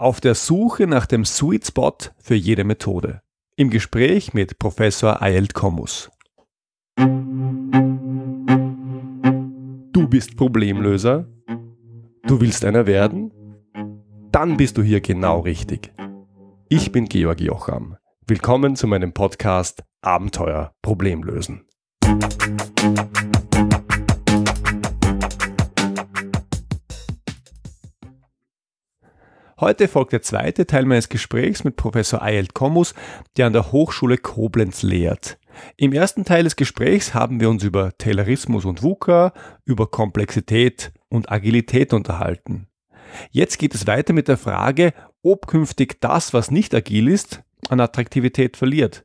Auf der Suche nach dem Sweet Spot für jede Methode. Im Gespräch mit Professor Ayelt Kommus. Du bist Problemlöser? Du willst einer werden? Dann bist du hier genau richtig. Ich bin Georg Jocham. Willkommen zu meinem Podcast Abenteuer Problemlösen. Heute folgt der zweite Teil meines Gesprächs mit Professor Ayelt Kommus, der an der Hochschule Koblenz lehrt. Im ersten Teil des Gesprächs haben wir uns über Taylorismus und VUCA, über Komplexität und Agilität unterhalten. Jetzt geht es weiter mit der Frage, ob künftig das, was nicht agil ist, an Attraktivität verliert.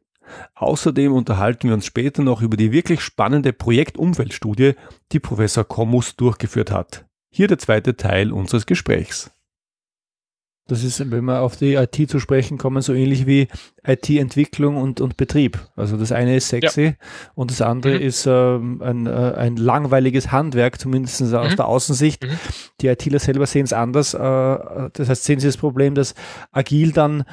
Außerdem unterhalten wir uns später noch über die wirklich spannende Projektumfeldstudie, die Professor Kommus durchgeführt hat. Hier der zweite Teil unseres Gesprächs. Das ist, wenn wir auf die IT zu sprechen kommen, so ähnlich wie IT-Entwicklung und, und Betrieb. Also das eine ist sexy ja. und das andere mhm. ist ähm, ein, äh, ein langweiliges Handwerk, zumindest mhm. aus der Außensicht. Mhm. Die ITler selber sehen es anders. Äh, das heißt, sehen sie das Problem, dass agil dann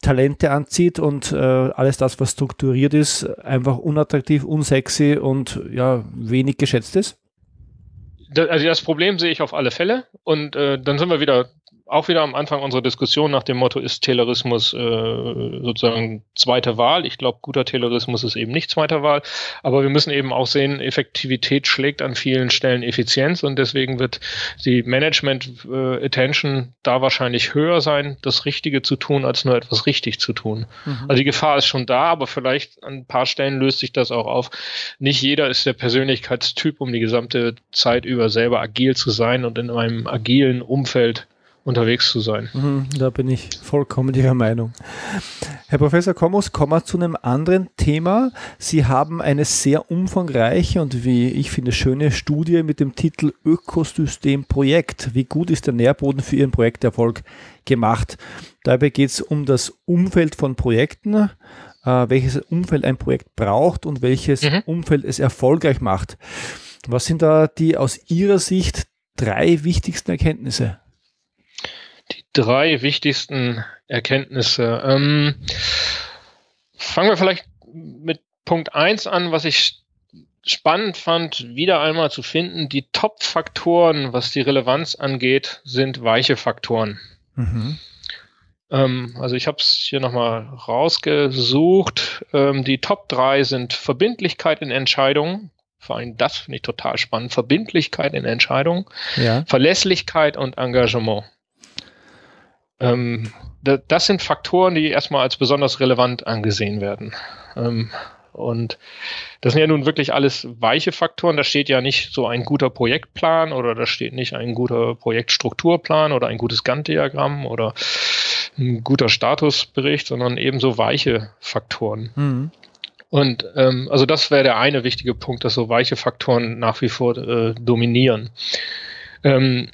Talente anzieht und äh, alles das, was strukturiert ist, einfach unattraktiv, unsexy und ja, wenig geschätzt ist? also das Problem sehe ich auf alle Fälle und äh, dann sind wir wieder auch wieder am Anfang unserer Diskussion nach dem Motto, ist Taylorismus äh, sozusagen zweite Wahl? Ich glaube, guter Taylorismus ist eben nicht zweite Wahl, aber wir müssen eben auch sehen, Effektivität schlägt an vielen Stellen Effizienz und deswegen wird die Management-Attention äh, da wahrscheinlich höher sein, das Richtige zu tun, als nur etwas richtig zu tun. Mhm. Also die Gefahr ist schon da, aber vielleicht an ein paar Stellen löst sich das auch auf. Nicht jeder ist der Persönlichkeitstyp, um die gesamte Zeit über selber agil zu sein und in einem agilen Umfeld unterwegs zu sein. Mhm, da bin ich vollkommen Ihrer Meinung. Herr Professor Kommus, kommen wir zu einem anderen Thema. Sie haben eine sehr umfangreiche und wie ich finde schöne Studie mit dem Titel Ökosystemprojekt. Wie gut ist der Nährboden für Ihren Projekterfolg gemacht? Dabei geht es um das Umfeld von Projekten, äh, welches Umfeld ein Projekt braucht und welches mhm. Umfeld es erfolgreich macht. Was sind da die aus Ihrer Sicht drei wichtigsten Erkenntnisse? Die drei wichtigsten Erkenntnisse. Ähm, fangen wir vielleicht mit Punkt eins an, was ich spannend fand, wieder einmal zu finden. Die Top-Faktoren, was die Relevanz angeht, sind weiche Faktoren. Mhm. Ähm, also ich habe es hier nochmal rausgesucht. Ähm, die Top drei sind Verbindlichkeit in Entscheidungen. Vor allem das finde ich total spannend. Verbindlichkeit in Entscheidungen, ja. Verlässlichkeit und Engagement. Ähm, das sind Faktoren, die erstmal als besonders relevant angesehen werden. Ähm, und das sind ja nun wirklich alles weiche Faktoren. Da steht ja nicht so ein guter Projektplan oder da steht nicht ein guter Projektstrukturplan oder ein gutes Gantt-Diagramm oder ein guter Statusbericht, sondern ebenso weiche Faktoren. Mhm. Und ähm, also das wäre der eine wichtige Punkt, dass so weiche Faktoren nach wie vor äh, dominieren. Ähm,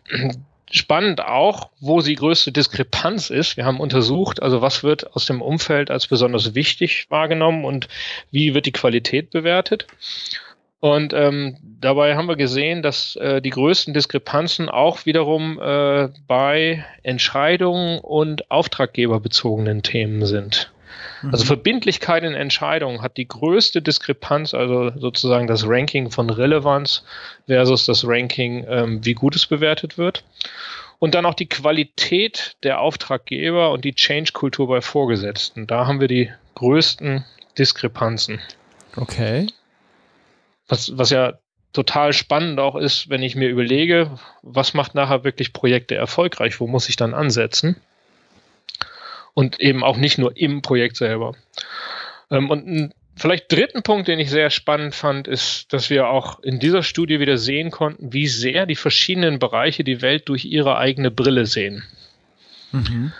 spannend auch, wo die größte Diskrepanz ist. Wir haben untersucht, also was wird aus dem Umfeld als besonders wichtig wahrgenommen und wie wird die Qualität bewertet. Und ähm, dabei haben wir gesehen, dass äh, die größten Diskrepanzen auch wiederum äh, bei Entscheidungen und auftraggeberbezogenen Themen sind. Also mhm. Verbindlichkeit in Entscheidungen hat die größte Diskrepanz, also sozusagen das Ranking von Relevanz versus das Ranking, ähm, wie gut es bewertet wird. Und dann auch die Qualität der Auftraggeber und die Change-Kultur bei Vorgesetzten. Da haben wir die größten Diskrepanzen. Okay. Was, was ja total spannend auch ist, wenn ich mir überlege, was macht nachher wirklich Projekte erfolgreich? Wo muss ich dann ansetzen? Und eben auch nicht nur im Projekt selber. Ähm, und ein vielleicht dritten Punkt, den ich sehr spannend fand, ist, dass wir auch in dieser Studie wieder sehen konnten, wie sehr die verschiedenen Bereiche die Welt durch ihre eigene Brille sehen. Mhm.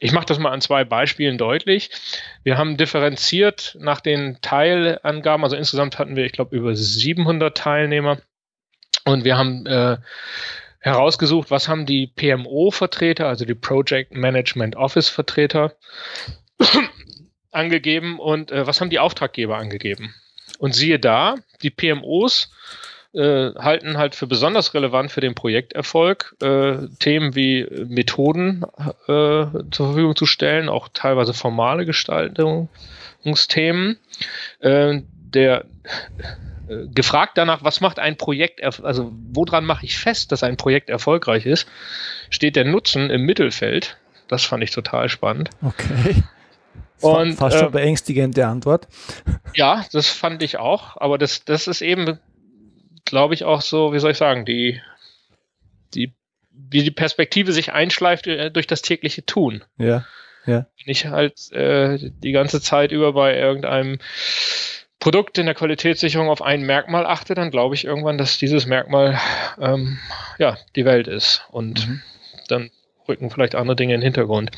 Ich mache das mal an zwei Beispielen deutlich. Wir haben differenziert nach den Teilangaben, also insgesamt hatten wir, ich glaube, über 700 Teilnehmer. Und wir haben äh, herausgesucht, was haben die PMO-Vertreter, also die Project Management Office-Vertreter, angegeben und äh, was haben die Auftraggeber angegeben. Und siehe da, die PMOs äh, halten halt für besonders relevant für den Projekterfolg äh, Themen wie Methoden äh, zur Verfügung zu stellen, auch teilweise formale Gestaltungsthemen. Äh, der äh, gefragt danach, was macht ein Projekt, also woran mache ich fest, dass ein Projekt erfolgreich ist, steht der Nutzen im Mittelfeld. Das fand ich total spannend. Okay. Und, fast schon äh, beängstigende Antwort. Ja, das fand ich auch. Aber das, das ist eben, glaube ich, auch so, wie soll ich sagen, die, die, wie die Perspektive sich einschleift äh, durch das tägliche Tun. Ja. Ja. Wenn ich halt äh, die ganze Zeit über bei irgendeinem Produkt in der Qualitätssicherung auf ein Merkmal achte, dann glaube ich irgendwann, dass dieses Merkmal ähm, ja die Welt ist. Und mhm. dann rücken vielleicht andere Dinge in den Hintergrund.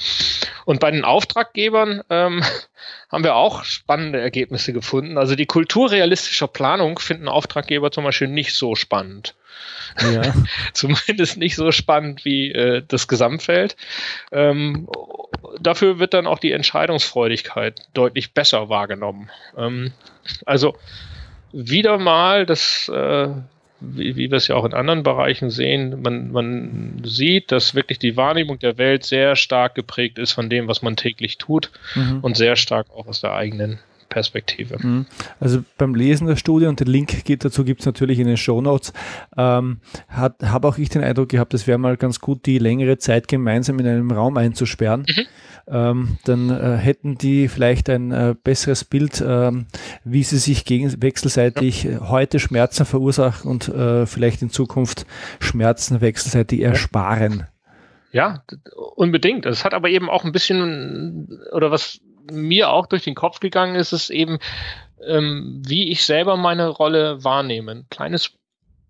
Und bei den Auftraggebern ähm, haben wir auch spannende Ergebnisse gefunden. Also die Kultur realistischer Planung finden Auftraggeber zum Beispiel nicht so spannend. Ja. Zumindest nicht so spannend wie äh, das Gesamtfeld. Ähm, dafür wird dann auch die Entscheidungsfreudigkeit deutlich besser wahrgenommen. Ähm, also wieder mal das äh, wie, wie wir es ja auch in anderen Bereichen sehen, man, man sieht, dass wirklich die Wahrnehmung der Welt sehr stark geprägt ist von dem, was man täglich tut mhm. und sehr stark auch aus der eigenen Perspektive. Mhm. Also beim Lesen der Studie und den Link geht dazu gibt es natürlich in den Show Notes. Ähm, habe auch ich den Eindruck gehabt, es wäre mal ganz gut, die längere Zeit gemeinsam in einem Raum einzusperren. Mhm ähm, dann äh, hätten die vielleicht ein äh, besseres Bild, ähm, wie sie sich gegen, wechselseitig ja. heute Schmerzen verursachen und äh, vielleicht in Zukunft Schmerzen wechselseitig ersparen. Ja, unbedingt. Das hat aber eben auch ein bisschen, oder was mir auch durch den Kopf gegangen ist, ist eben, ähm, wie ich selber meine Rolle wahrnehme. Ein kleines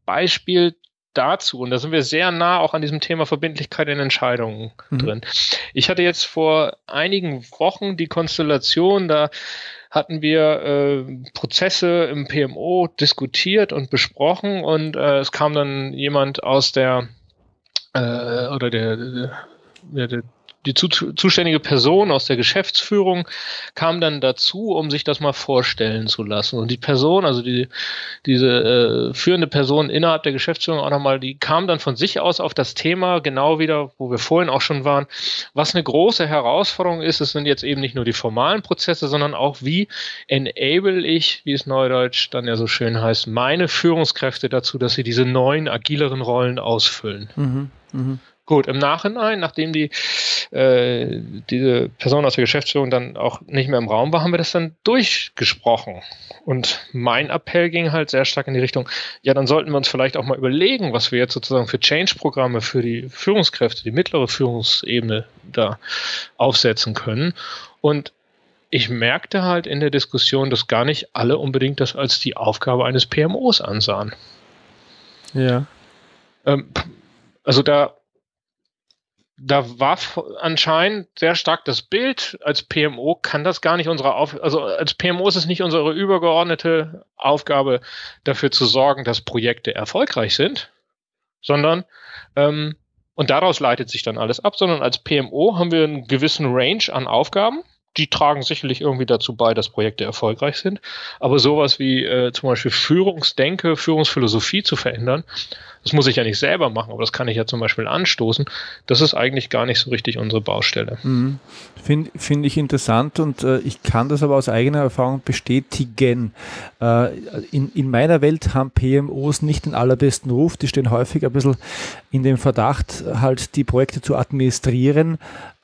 Beispiel dazu, und da sind wir sehr nah auch an diesem Thema Verbindlichkeit in Entscheidungen mhm. drin. Ich hatte jetzt vor einigen Wochen die Konstellation, da hatten wir äh, Prozesse im PMO diskutiert und besprochen und äh, es kam dann jemand aus der äh, oder der, der, der die zu, zuständige Person aus der Geschäftsführung kam dann dazu, um sich das mal vorstellen zu lassen. Und die Person, also die, diese äh, führende Person innerhalb der Geschäftsführung auch nochmal, die kam dann von sich aus auf das Thema, genau wieder, wo wir vorhin auch schon waren, was eine große Herausforderung ist. Es sind jetzt eben nicht nur die formalen Prozesse, sondern auch, wie enable ich, wie es neudeutsch dann ja so schön heißt, meine Führungskräfte dazu, dass sie diese neuen, agileren Rollen ausfüllen. Mhm, mh. Gut, im Nachhinein, nachdem die äh, diese Person aus der Geschäftsführung dann auch nicht mehr im Raum war, haben wir das dann durchgesprochen. Und mein Appell ging halt sehr stark in die Richtung, ja, dann sollten wir uns vielleicht auch mal überlegen, was wir jetzt sozusagen für Change-Programme für die Führungskräfte, die mittlere Führungsebene da aufsetzen können. Und ich merkte halt in der Diskussion, dass gar nicht alle unbedingt das als die Aufgabe eines PMOs ansahen. Ja. Ähm, also da da war anscheinend sehr stark das Bild, als PMO kann das gar nicht unsere Aufgabe, also als PMO ist es nicht unsere übergeordnete Aufgabe, dafür zu sorgen, dass Projekte erfolgreich sind, sondern ähm, und daraus leitet sich dann alles ab, sondern als PMO haben wir einen gewissen Range an Aufgaben. Die tragen sicherlich irgendwie dazu bei, dass Projekte erfolgreich sind. Aber sowas wie äh, zum Beispiel Führungsdenke, Führungsphilosophie zu verändern, das muss ich ja nicht selber machen, aber das kann ich ja zum Beispiel anstoßen. Das ist eigentlich gar nicht so richtig unsere Baustelle. Mhm. Finde find ich interessant und äh, ich kann das aber aus eigener Erfahrung bestätigen. Äh, in, in meiner Welt haben PMOs nicht den allerbesten Ruf. Die stehen häufig ein bisschen in dem Verdacht, halt die Projekte zu administrieren,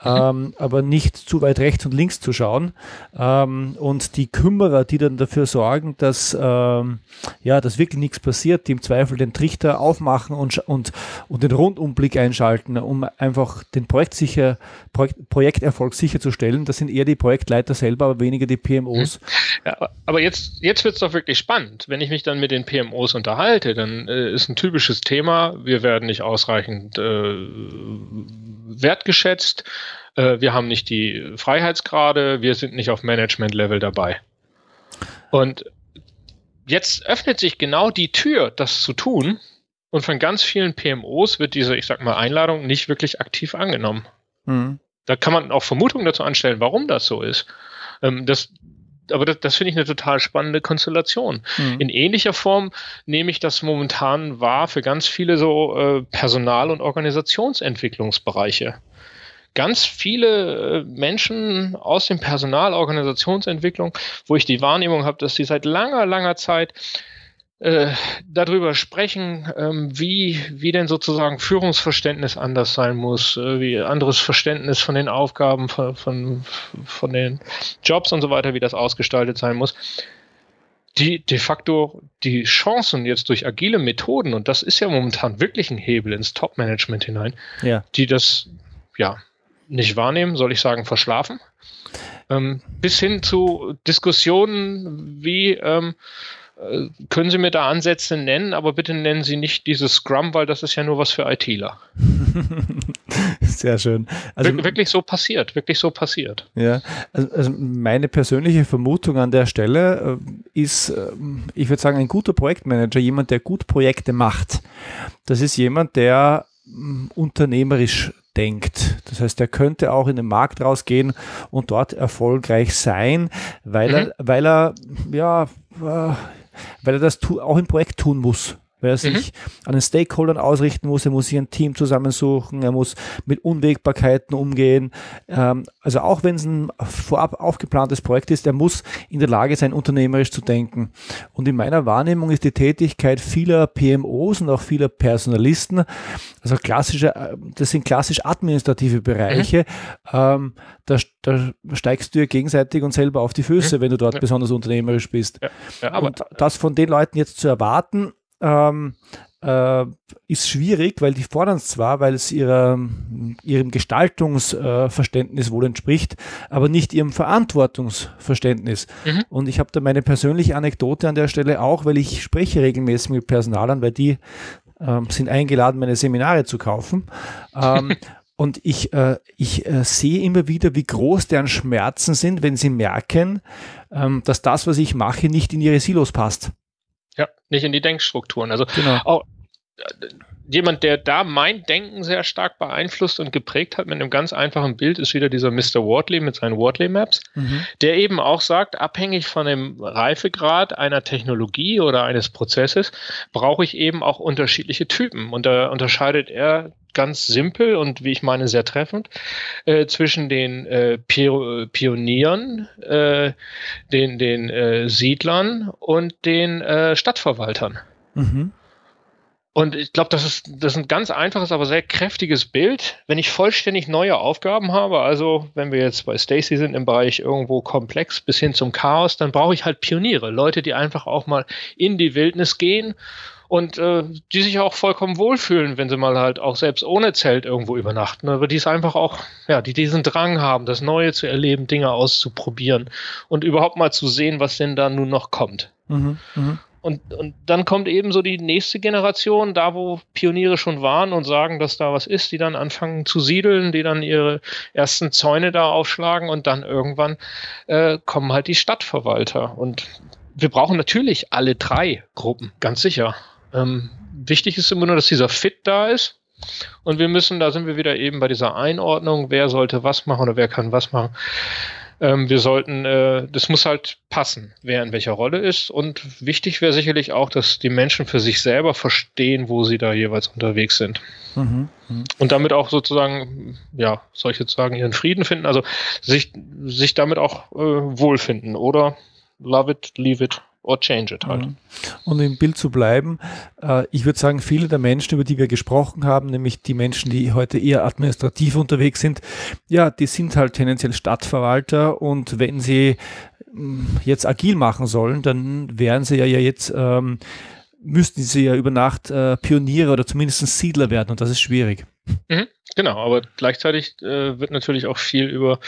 ähm, aber nicht zu weit rechts und links zu schauen. Ähm, und die Kümmerer, die dann dafür sorgen, dass, ähm, ja, dass wirklich nichts passiert, die im Zweifel den Trichter aufmachen und, und, und den Rundumblick einschalten, um einfach den Projekt sicher, Projekt, Projekterfolg sicherzustellen. Das sind eher die Projektleiter selber, aber weniger die PMOs. Ja, aber jetzt, jetzt wird es doch wirklich spannend. Wenn ich mich dann mit den PMOs unterhalte, dann äh, ist ein typisches Thema, wir werden nicht ausreichend äh, wertgeschätzt äh, wir haben nicht die Freiheitsgrade, wir sind nicht auf Management-Level dabei. Und jetzt öffnet sich genau die Tür, das zu tun. Und von ganz vielen PMOs wird diese, ich sag mal, Einladung nicht wirklich aktiv angenommen. Mhm. Da kann man auch Vermutungen dazu anstellen, warum das so ist. Ähm, das aber das, das finde ich eine total spannende Konstellation. Mhm. In ähnlicher Form nehme ich das momentan wahr für ganz viele so äh, Personal- und Organisationsentwicklungsbereiche. Ganz viele äh, Menschen aus dem Personalorganisationsentwicklung, wo ich die Wahrnehmung habe, dass sie seit langer, langer Zeit äh, darüber sprechen, ähm, wie, wie denn sozusagen Führungsverständnis anders sein muss, äh, wie anderes Verständnis von den Aufgaben, von, von, von den Jobs und so weiter, wie das ausgestaltet sein muss. Die de facto die Chancen jetzt durch agile Methoden, und das ist ja momentan wirklich ein Hebel ins Top-Management hinein, ja. die das ja nicht wahrnehmen, soll ich sagen, verschlafen. Ähm, bis hin zu Diskussionen wie ähm, äh, können Sie mir da Ansätze nennen, aber bitte nennen Sie nicht dieses Scrum, weil das ist ja nur was für ITler. Sehr schön. Also, Wir wirklich so passiert, wirklich so passiert. Ja, also, also meine persönliche Vermutung an der Stelle äh, ist, äh, ich würde sagen, ein guter Projektmanager, jemand, der gut Projekte macht. Das ist jemand, der mm, unternehmerisch denkt. Das heißt, er könnte auch in den Markt rausgehen und dort erfolgreich sein, weil mhm. er, weil er, ja, weil er das auch im Projekt tun muss weil er sich mhm. an den Stakeholdern ausrichten muss, er muss sich ein Team zusammensuchen, er muss mit Unwägbarkeiten umgehen. Ähm, also auch wenn es ein vorab aufgeplantes Projekt ist, er muss in der Lage sein, unternehmerisch zu denken. Und in meiner Wahrnehmung ist die Tätigkeit vieler PMOs und auch vieler Personalisten, also klassische, äh, das sind klassisch administrative Bereiche, mhm. ähm, da, da, steigst du dir gegenseitig und selber auf die Füße, mhm. wenn du dort ja. besonders unternehmerisch bist. Ja. Ja, und das von den Leuten jetzt zu erwarten, ähm, äh, ist schwierig, weil die fordern es zwar, weil es ihrer, ihrem Gestaltungsverständnis wohl entspricht, aber nicht ihrem Verantwortungsverständnis. Mhm. Und ich habe da meine persönliche Anekdote an der Stelle auch, weil ich spreche regelmäßig mit Personalern, weil die ähm, sind eingeladen, meine Seminare zu kaufen. Ähm, Und ich, äh, ich äh, sehe immer wieder, wie groß deren Schmerzen sind, wenn sie merken, ähm, dass das, was ich mache, nicht in ihre Silos passt. Ja, nicht in die Denkstrukturen. Also genau. auch äh, jemand, der da mein Denken sehr stark beeinflusst und geprägt hat mit einem ganz einfachen Bild, ist wieder dieser Mr. Wardley mit seinen Wardley Maps, mhm. der eben auch sagt, abhängig von dem Reifegrad einer Technologie oder eines Prozesses brauche ich eben auch unterschiedliche Typen. Und da unterscheidet er ganz simpel und wie ich meine sehr treffend äh, zwischen den äh, Pionieren, äh, den, den äh, Siedlern und den äh, Stadtverwaltern. Mhm. Und ich glaube, das ist, das ist ein ganz einfaches, aber sehr kräftiges Bild. Wenn ich vollständig neue Aufgaben habe, also wenn wir jetzt bei Stacy sind im Bereich irgendwo komplex bis hin zum Chaos, dann brauche ich halt Pioniere, Leute, die einfach auch mal in die Wildnis gehen und äh, die sich auch vollkommen wohlfühlen, wenn sie mal halt auch selbst ohne Zelt irgendwo übernachten, aber die es einfach auch, ja, die diesen Drang haben, das Neue zu erleben, Dinge auszuprobieren und überhaupt mal zu sehen, was denn da nun noch kommt. Mhm, mh. Und, und dann kommt eben so die nächste Generation, da wo Pioniere schon waren und sagen, dass da was ist, die dann anfangen zu siedeln, die dann ihre ersten Zäune da aufschlagen und dann irgendwann äh, kommen halt die Stadtverwalter. Und wir brauchen natürlich alle drei Gruppen, ganz sicher. Ähm, wichtig ist immer nur, dass dieser Fit da ist. Und wir müssen, da sind wir wieder eben bei dieser Einordnung, wer sollte was machen oder wer kann was machen. Ähm, wir sollten, äh, das muss halt passen, wer in welcher Rolle ist. Und wichtig wäre sicherlich auch, dass die Menschen für sich selber verstehen, wo sie da jeweils unterwegs sind. Mhm, mh. Und damit auch sozusagen, ja, soll ich jetzt sagen, ihren Frieden finden, also sich, sich damit auch äh, wohlfinden oder love it, leave it or change it halt. Und im Bild zu bleiben, äh, ich würde sagen, viele der Menschen, über die wir gesprochen haben, nämlich die Menschen, die heute eher administrativ unterwegs sind, ja, die sind halt tendenziell Stadtverwalter und wenn sie mm, jetzt agil machen sollen, dann wären sie ja, ja jetzt, ähm, müssten sie ja über Nacht äh, Pioniere oder zumindest Siedler werden und das ist schwierig. Mhm, genau, aber gleichzeitig äh, wird natürlich auch viel über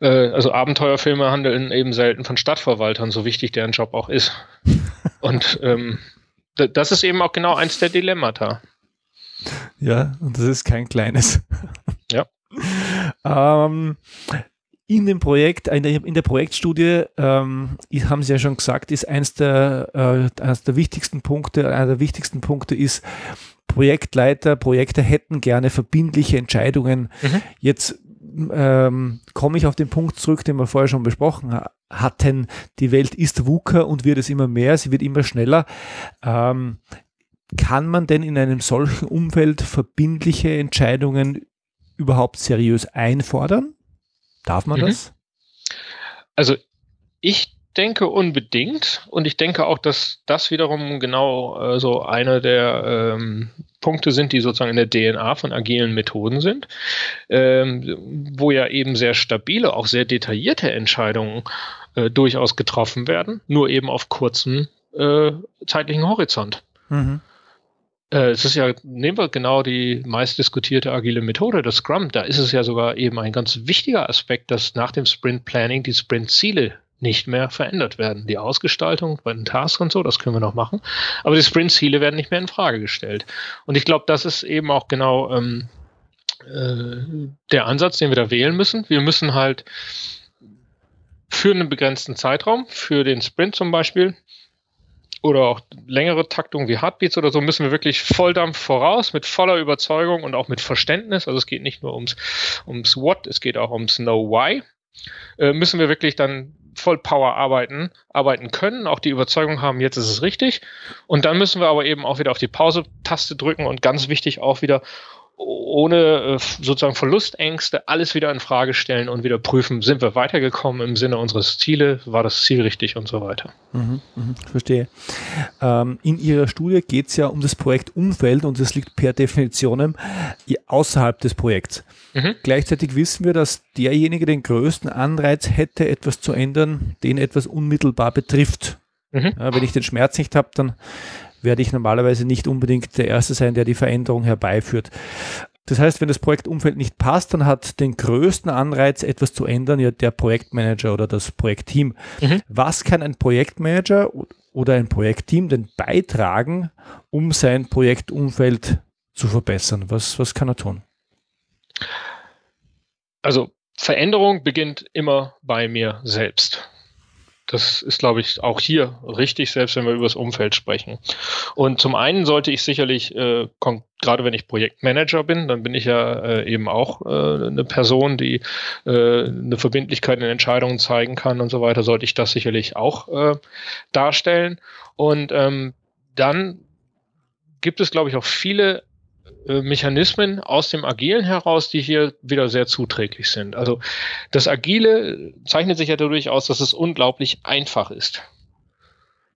äh, also Abenteuerfilme handeln eben selten von Stadtverwaltern, so wichtig deren Job auch ist. Und ähm, das ist eben auch genau eins der Dilemmata. Ja, und das ist kein kleines. Ja. ähm, in dem Projekt, in der, in der Projektstudie, ähm, haben Sie ja schon gesagt, ist eins der, äh, eines der wichtigsten Punkte, einer der wichtigsten Punkte ist, Projektleiter, Projekte hätten gerne verbindliche Entscheidungen. Mhm. Jetzt ähm, komme ich auf den Punkt zurück, den wir vorher schon besprochen ha hatten, die Welt ist VUCA und wird es immer mehr, sie wird immer schneller. Ähm, kann man denn in einem solchen Umfeld verbindliche Entscheidungen überhaupt seriös einfordern? Darf man mhm. das? Also ich denke unbedingt und ich denke auch, dass das wiederum genau äh, so einer der ähm, Punkte sind, die sozusagen in der DNA von agilen Methoden sind, ähm, wo ja eben sehr stabile, auch sehr detaillierte Entscheidungen äh, durchaus getroffen werden, nur eben auf kurzem äh, zeitlichen Horizont. Mhm. Äh, es ist ja, nehmen wir genau die meist diskutierte agile Methode, das Scrum, da ist es ja sogar eben ein ganz wichtiger Aspekt, dass nach dem Sprint Planning die Sprint-Ziele nicht mehr verändert werden. Die Ausgestaltung bei den Tasks und so, das können wir noch machen. Aber die Sprint-Ziele werden nicht mehr in Frage gestellt. Und ich glaube, das ist eben auch genau ähm, äh, der Ansatz, den wir da wählen müssen. Wir müssen halt für einen begrenzten Zeitraum, für den Sprint zum Beispiel, oder auch längere Taktungen wie Heartbeats oder so, müssen wir wirklich Volldampf voraus, mit voller Überzeugung und auch mit Verständnis. Also es geht nicht nur ums, ums What, es geht auch ums Know Why. Äh, müssen wir wirklich dann voll Power arbeiten, arbeiten können, auch die Überzeugung haben, jetzt ist es richtig. Und dann müssen wir aber eben auch wieder auf die Pause-Taste drücken und ganz wichtig auch wieder ohne äh, sozusagen Verlustängste alles wieder in Frage stellen und wieder prüfen, sind wir weitergekommen im Sinne unseres Ziele, war das Ziel richtig und so weiter. Mhm, mh, verstehe. Ähm, in Ihrer Studie geht es ja um das Projektumfeld und es liegt per Definition außerhalb des Projekts. Mhm. Gleichzeitig wissen wir, dass derjenige den größten Anreiz hätte, etwas zu ändern, den etwas unmittelbar betrifft. Mhm. Ja, wenn ich den Schmerz nicht habe, dann werde ich normalerweise nicht unbedingt der Erste sein, der die Veränderung herbeiführt. Das heißt, wenn das Projektumfeld nicht passt, dann hat den größten Anreiz, etwas zu ändern, ja der Projektmanager oder das Projektteam. Mhm. Was kann ein Projektmanager oder ein Projektteam denn beitragen, um sein Projektumfeld zu verbessern? Was, was kann er tun? Also Veränderung beginnt immer bei mir selbst. Das ist, glaube ich, auch hier richtig, selbst wenn wir über das Umfeld sprechen. Und zum einen sollte ich sicherlich, äh, gerade wenn ich Projektmanager bin, dann bin ich ja äh, eben auch äh, eine Person, die äh, eine Verbindlichkeit in Entscheidungen zeigen kann und so weiter, sollte ich das sicherlich auch äh, darstellen. Und ähm, dann gibt es, glaube ich, auch viele Mechanismen aus dem Agilen heraus, die hier wieder sehr zuträglich sind. Also das Agile zeichnet sich ja dadurch aus, dass es unglaublich einfach ist.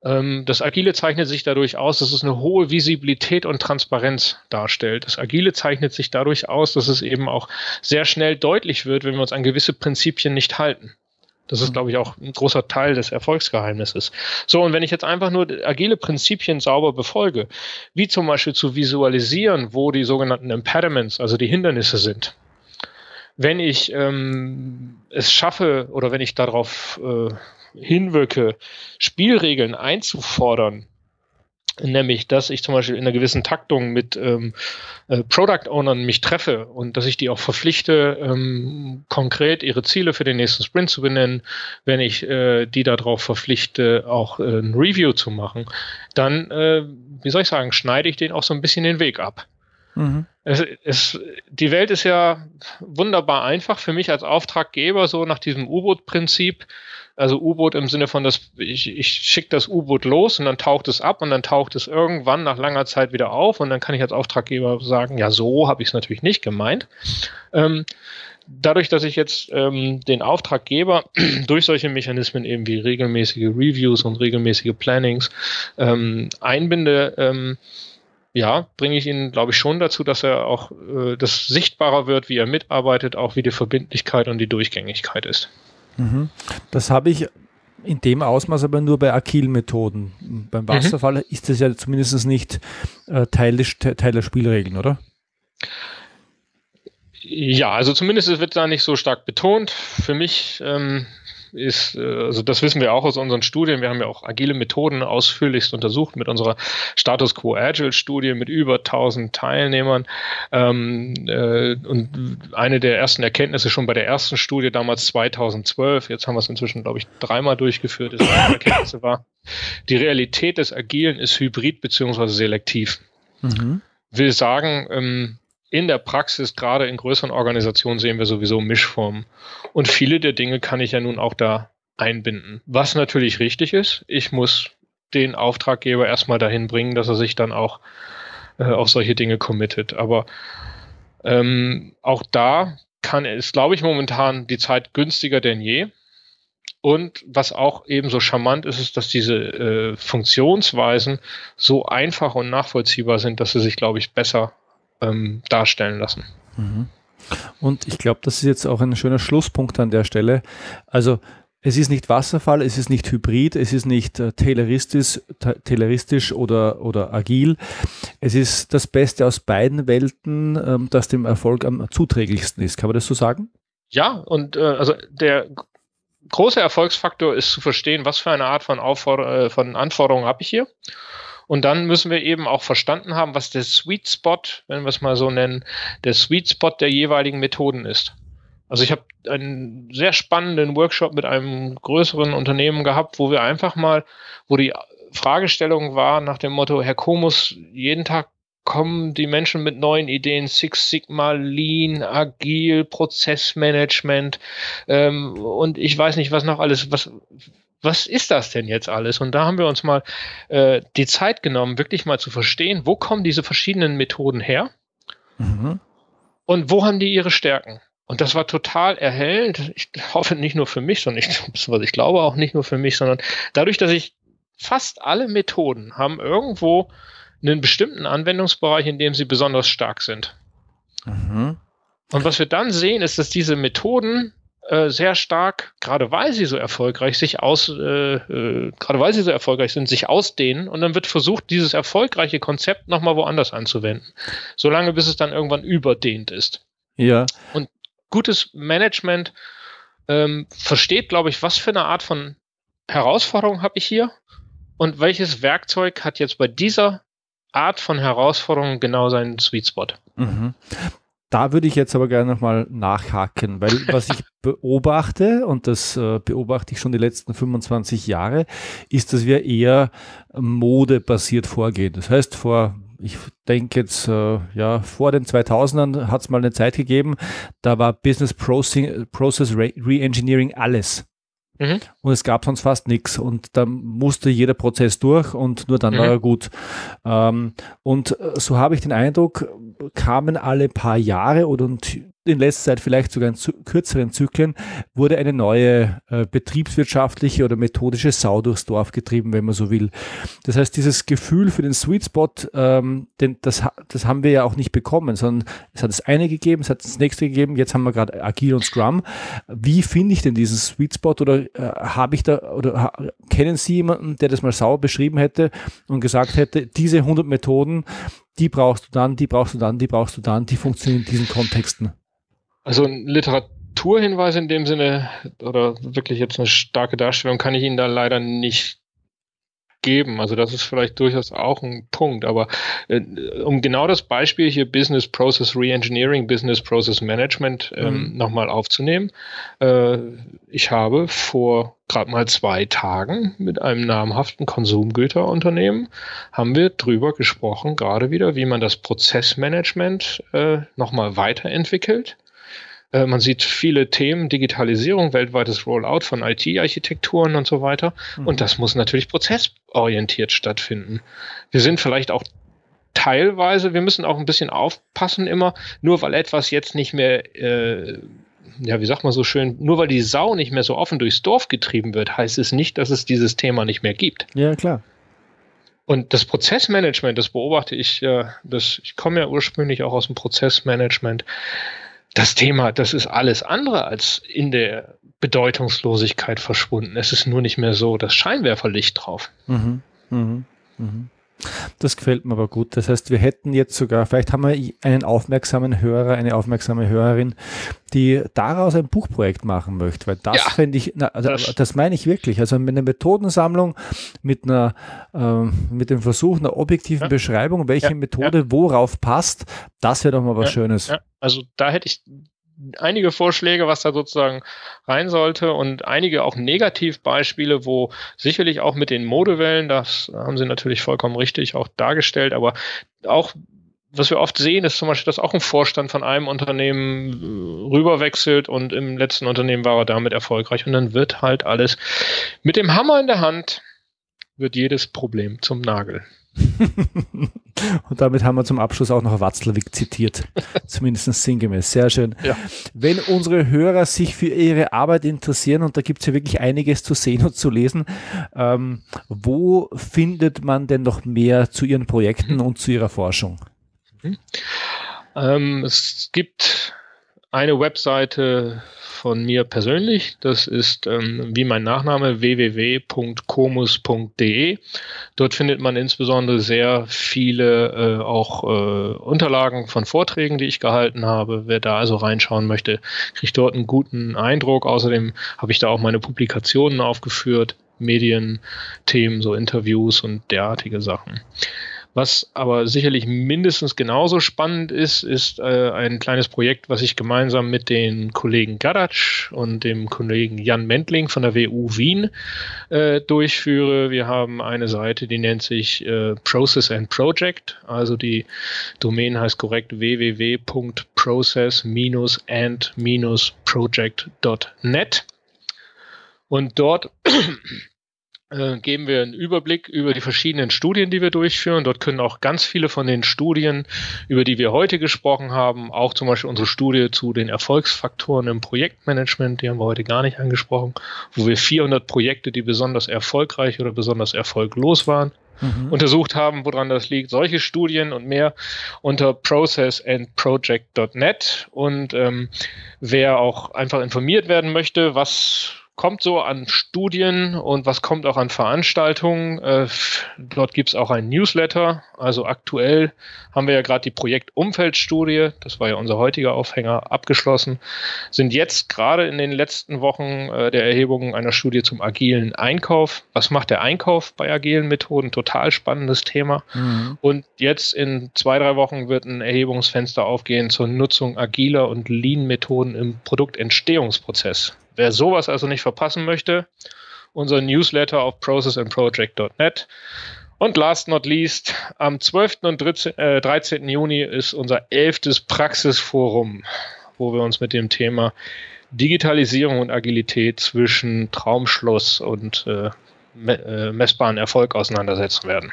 Ähm, das Agile zeichnet sich dadurch aus, dass es eine hohe Visibilität und Transparenz darstellt. Das Agile zeichnet sich dadurch aus, dass es eben auch sehr schnell deutlich wird, wenn wir uns an gewisse Prinzipien nicht halten. Das ist, glaube ich, auch ein großer Teil des Erfolgsgeheimnisses. So, und wenn ich jetzt einfach nur agile Prinzipien sauber befolge, wie zum Beispiel zu visualisieren, wo die sogenannten Impediments, also die Hindernisse sind, wenn ich ähm, es schaffe oder wenn ich darauf äh, hinwirke, Spielregeln einzufordern, nämlich dass ich zum Beispiel in einer gewissen Taktung mit ähm, äh, Product Ownern mich treffe und dass ich die auch verpflichte, ähm, konkret ihre Ziele für den nächsten Sprint zu benennen, wenn ich äh, die darauf verpflichte, auch äh, ein Review zu machen, dann, äh, wie soll ich sagen, schneide ich den auch so ein bisschen den Weg ab. Mhm. Es, es, die Welt ist ja wunderbar einfach für mich als Auftraggeber, so nach diesem U-Boot-Prinzip. Also U-Boot im Sinne von, dass ich, ich schicke das U-Boot los und dann taucht es ab und dann taucht es irgendwann nach langer Zeit wieder auf und dann kann ich als Auftraggeber sagen, ja, so habe ich es natürlich nicht gemeint. Ähm, dadurch, dass ich jetzt ähm, den Auftraggeber durch solche Mechanismen eben wie regelmäßige Reviews und regelmäßige Plannings ähm, einbinde, ähm, ja, bringe ich ihn, glaube ich, schon dazu, dass er auch äh, das sichtbarer wird, wie er mitarbeitet, auch wie die Verbindlichkeit und die Durchgängigkeit ist. Mhm. Das habe ich in dem Ausmaß aber nur bei Agil-Methoden. Beim mhm. Wasserfall mhm. ist das ja zumindest nicht äh, Teil, des, Teil der Spielregeln, oder? Ja, also zumindest wird da nicht so stark betont. Für mich ähm, ist, äh, also das wissen wir auch aus unseren Studien, wir haben ja auch agile Methoden ausführlichst untersucht mit unserer Status Quo Agile Studie mit über 1000 Teilnehmern. Ähm, äh, und eine der ersten Erkenntnisse schon bei der ersten Studie damals 2012, jetzt haben wir es inzwischen, glaube ich, dreimal durchgeführt, ist eine Erkenntnisse war, die Realität des Agilen ist hybrid beziehungsweise selektiv. Mhm. Will sagen, ähm, in der Praxis, gerade in größeren Organisationen, sehen wir sowieso Mischformen. Und viele der Dinge kann ich ja nun auch da einbinden. Was natürlich richtig ist, ich muss den Auftraggeber erstmal dahin bringen, dass er sich dann auch äh, auf solche Dinge committet. Aber ähm, auch da kann, ist, glaube ich, momentan die Zeit günstiger denn je. Und was auch ebenso charmant ist, ist, dass diese äh, Funktionsweisen so einfach und nachvollziehbar sind, dass sie sich, glaube ich, besser ähm, darstellen lassen. Mhm. Und ich glaube, das ist jetzt auch ein schöner Schlusspunkt an der Stelle. Also es ist nicht Wasserfall, es ist nicht Hybrid, es ist nicht äh, tayloristisch, tayloristisch oder, oder agil. Es ist das Beste aus beiden Welten, ähm, das dem Erfolg am zuträglichsten ist. Kann man das so sagen? Ja, und äh, also der große Erfolgsfaktor ist zu verstehen, was für eine Art von, Aufforder äh, von Anforderungen habe ich hier. Und dann müssen wir eben auch verstanden haben, was der Sweet Spot, wenn wir es mal so nennen, der Sweet Spot der jeweiligen Methoden ist. Also ich habe einen sehr spannenden Workshop mit einem größeren Unternehmen gehabt, wo wir einfach mal, wo die Fragestellung war nach dem Motto, Herr Komus, jeden Tag kommen die Menschen mit neuen Ideen, Six Sigma, Lean, Agil, Prozessmanagement ähm, und ich weiß nicht, was noch alles, was, was ist das denn jetzt alles? Und da haben wir uns mal äh, die Zeit genommen, wirklich mal zu verstehen, wo kommen diese verschiedenen Methoden her mhm. und wo haben die ihre Stärken? Und das war total erhellend. Ich hoffe nicht nur für mich, sondern ich, was ich glaube auch nicht nur für mich, sondern dadurch, dass ich fast alle Methoden haben irgendwo einen bestimmten Anwendungsbereich, in dem sie besonders stark sind. Mhm. Und was wir dann sehen, ist, dass diese Methoden äh, sehr stark, gerade weil sie so erfolgreich sich aus, äh, äh, gerade weil sie so erfolgreich sind, sich ausdehnen und dann wird versucht, dieses erfolgreiche Konzept nochmal woanders anzuwenden. Solange bis es dann irgendwann überdehnt ist. Ja. Und gutes Management ähm, versteht, glaube ich, was für eine Art von Herausforderung habe ich hier und welches Werkzeug hat jetzt bei dieser Art von Herausforderung genau seinen Sweet Spot. Mhm. Da würde ich jetzt aber gerne nochmal nachhaken, weil was ich beobachte, und das äh, beobachte ich schon die letzten 25 Jahre, ist, dass wir eher modebasiert vorgehen. Das heißt, vor ich denke jetzt, äh, ja, vor den 2000ern hat es mal eine Zeit gegeben, da war Business Process Reengineering alles. Mhm. Und es gab sonst fast nichts. Und da musste jeder Prozess durch und nur dann mhm. war er gut. Ähm, und äh, so habe ich den Eindruck, kamen alle paar Jahre oder in letzter Zeit vielleicht sogar in kürzeren Zyklen, wurde eine neue äh, betriebswirtschaftliche oder methodische Sau durchs Dorf getrieben, wenn man so will. Das heißt, dieses Gefühl für den Sweet Spot, ähm, den, das, das haben wir ja auch nicht bekommen, sondern es hat das eine gegeben, es hat das nächste gegeben, jetzt haben wir gerade Agile und Scrum. Wie finde ich denn diesen Sweet Spot oder äh, habe ich da oder kennen Sie jemanden, der das mal sauer beschrieben hätte und gesagt hätte, diese 100 Methoden, die brauchst du dann, die brauchst du dann, die brauchst du dann, die funktionieren in diesen Kontexten? Also ein Literaturhinweis in dem Sinne oder wirklich jetzt eine starke Darstellung kann ich Ihnen da leider nicht geben. Also das ist vielleicht durchaus auch ein Punkt. Aber äh, um genau das Beispiel hier Business Process Reengineering, Business Process Management ähm, mhm. nochmal aufzunehmen. Äh, ich habe vor gerade mal zwei Tagen mit einem namhaften Konsumgüterunternehmen haben wir drüber gesprochen, gerade wieder, wie man das Prozessmanagement äh, nochmal weiterentwickelt äh, man sieht viele Themen, Digitalisierung, weltweites Rollout von IT-Architekturen und so weiter. Mhm. Und das muss natürlich prozessorientiert stattfinden. Wir sind vielleicht auch teilweise, wir müssen auch ein bisschen aufpassen immer, nur weil etwas jetzt nicht mehr, äh, ja, wie sagt man so schön, nur weil die Sau nicht mehr so offen durchs Dorf getrieben wird, heißt es nicht, dass es dieses Thema nicht mehr gibt. Ja, klar. Und das Prozessmanagement, das beobachte ich, äh, das, ich komme ja ursprünglich auch aus dem Prozessmanagement das Thema, das ist alles andere als in der Bedeutungslosigkeit verschwunden. Es ist nur nicht mehr so das Scheinwerferlicht drauf. Mhm, mhm, mhm. Das gefällt mir aber gut. Das heißt, wir hätten jetzt sogar, vielleicht haben wir einen aufmerksamen Hörer, eine aufmerksame Hörerin, die daraus ein Buchprojekt machen möchte, weil das ja, fände ich, na, also, das, das, meine ich wirklich. Also mit einer Methodensammlung, mit einer, äh, mit dem Versuch einer objektiven ja, Beschreibung, welche ja, Methode worauf passt, das wäre doch mal was Schönes. Also da hätte ich einige Vorschläge, was da sozusagen rein sollte und einige auch Negativbeispiele, wo sicherlich auch mit den Modewellen, das haben Sie natürlich vollkommen richtig auch dargestellt, aber auch was wir oft sehen, ist zum Beispiel, dass auch ein Vorstand von einem Unternehmen äh, rüberwechselt und im letzten Unternehmen war er damit erfolgreich und dann wird halt alles mit dem Hammer in der Hand wird jedes Problem zum Nagel. Und damit haben wir zum Abschluss auch noch Watzlawick zitiert. Zumindest sinngemäß. Sehr schön. Ja. Wenn unsere Hörer sich für ihre Arbeit interessieren, und da gibt es ja wirklich einiges zu sehen und zu lesen, ähm, wo findet man denn noch mehr zu ihren Projekten und zu ihrer Forschung? Mhm. Ähm, es gibt eine Webseite von mir persönlich. Das ist ähm, wie mein Nachname www.comus.de. Dort findet man insbesondere sehr viele äh, auch äh, Unterlagen von Vorträgen, die ich gehalten habe. Wer da also reinschauen möchte, kriegt dort einen guten Eindruck. Außerdem habe ich da auch meine Publikationen aufgeführt, Medienthemen, so Interviews und derartige Sachen. Was aber sicherlich mindestens genauso spannend ist, ist äh, ein kleines Projekt, was ich gemeinsam mit den Kollegen Gadatsch und dem Kollegen Jan Mentling von der WU Wien äh, durchführe. Wir haben eine Seite, die nennt sich äh, Process and Project. Also die Domain heißt korrekt www.process-and-project.net. Und dort äh, geben wir einen Überblick über die verschiedenen Studien, die wir durchführen. Dort können auch ganz viele von den Studien, über die wir heute gesprochen haben, auch zum Beispiel unsere Studie zu den Erfolgsfaktoren im Projektmanagement, die haben wir heute gar nicht angesprochen, wo wir 400 Projekte, die besonders erfolgreich oder besonders erfolglos waren, mhm. untersucht haben, woran das liegt. Solche Studien und mehr unter processandproject.net. Und ähm, wer auch einfach informiert werden möchte, was kommt so an Studien und was kommt auch an Veranstaltungen. Äh, dort gibt es auch ein Newsletter. Also aktuell haben wir ja gerade die Projektumfeldstudie, das war ja unser heutiger Aufhänger, abgeschlossen. Sind jetzt gerade in den letzten Wochen äh, der Erhebung einer Studie zum agilen Einkauf. Was macht der Einkauf bei agilen Methoden? Total spannendes Thema. Mhm. Und jetzt in zwei, drei Wochen wird ein Erhebungsfenster aufgehen zur Nutzung agiler und Lean-Methoden im Produktentstehungsprozess. Wer sowas also nicht verpassen möchte, unser Newsletter auf processandproject.net. Und last not least, am 12. und 13, äh, 13. Juni ist unser elftes Praxisforum, wo wir uns mit dem Thema Digitalisierung und Agilität zwischen Traumschluss und äh, äh messbaren Erfolg auseinandersetzen werden.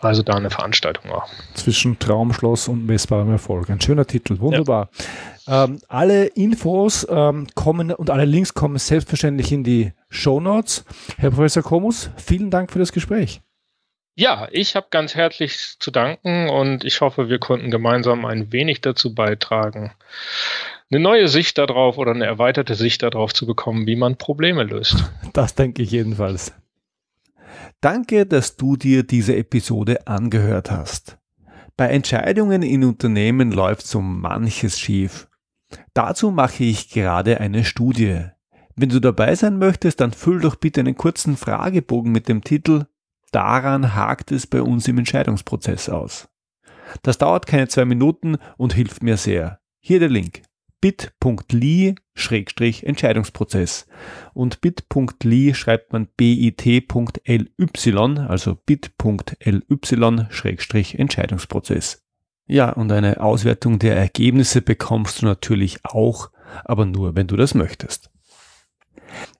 Also da eine Veranstaltung auch. Zwischen Traumschloss und messbarem Erfolg. Ein schöner Titel, wunderbar. Ja. Ähm, alle Infos ähm, kommen und alle Links kommen selbstverständlich in die Show Notes. Herr Professor Komus, vielen Dank für das Gespräch. Ja, ich habe ganz herzlich zu danken und ich hoffe, wir konnten gemeinsam ein wenig dazu beitragen, eine neue Sicht darauf oder eine erweiterte Sicht darauf zu bekommen, wie man Probleme löst. Das denke ich jedenfalls. Danke, dass du dir diese Episode angehört hast. Bei Entscheidungen in Unternehmen läuft so manches schief. Dazu mache ich gerade eine Studie. Wenn du dabei sein möchtest, dann füll doch bitte einen kurzen Fragebogen mit dem Titel Daran hakt es bei uns im Entscheidungsprozess aus. Das dauert keine zwei Minuten und hilft mir sehr. Hier der Link bit.ly-Entscheidungsprozess. Und bit.ly schreibt man bit.ly, also bit.ly-Entscheidungsprozess. Ja, und eine Auswertung der Ergebnisse bekommst du natürlich auch, aber nur, wenn du das möchtest.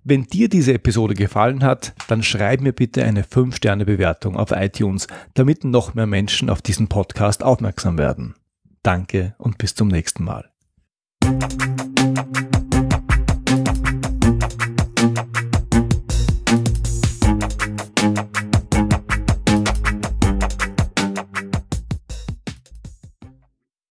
Wenn dir diese Episode gefallen hat, dann schreib mir bitte eine 5-Sterne-Bewertung auf iTunes, damit noch mehr Menschen auf diesen Podcast aufmerksam werden. Danke und bis zum nächsten Mal. Música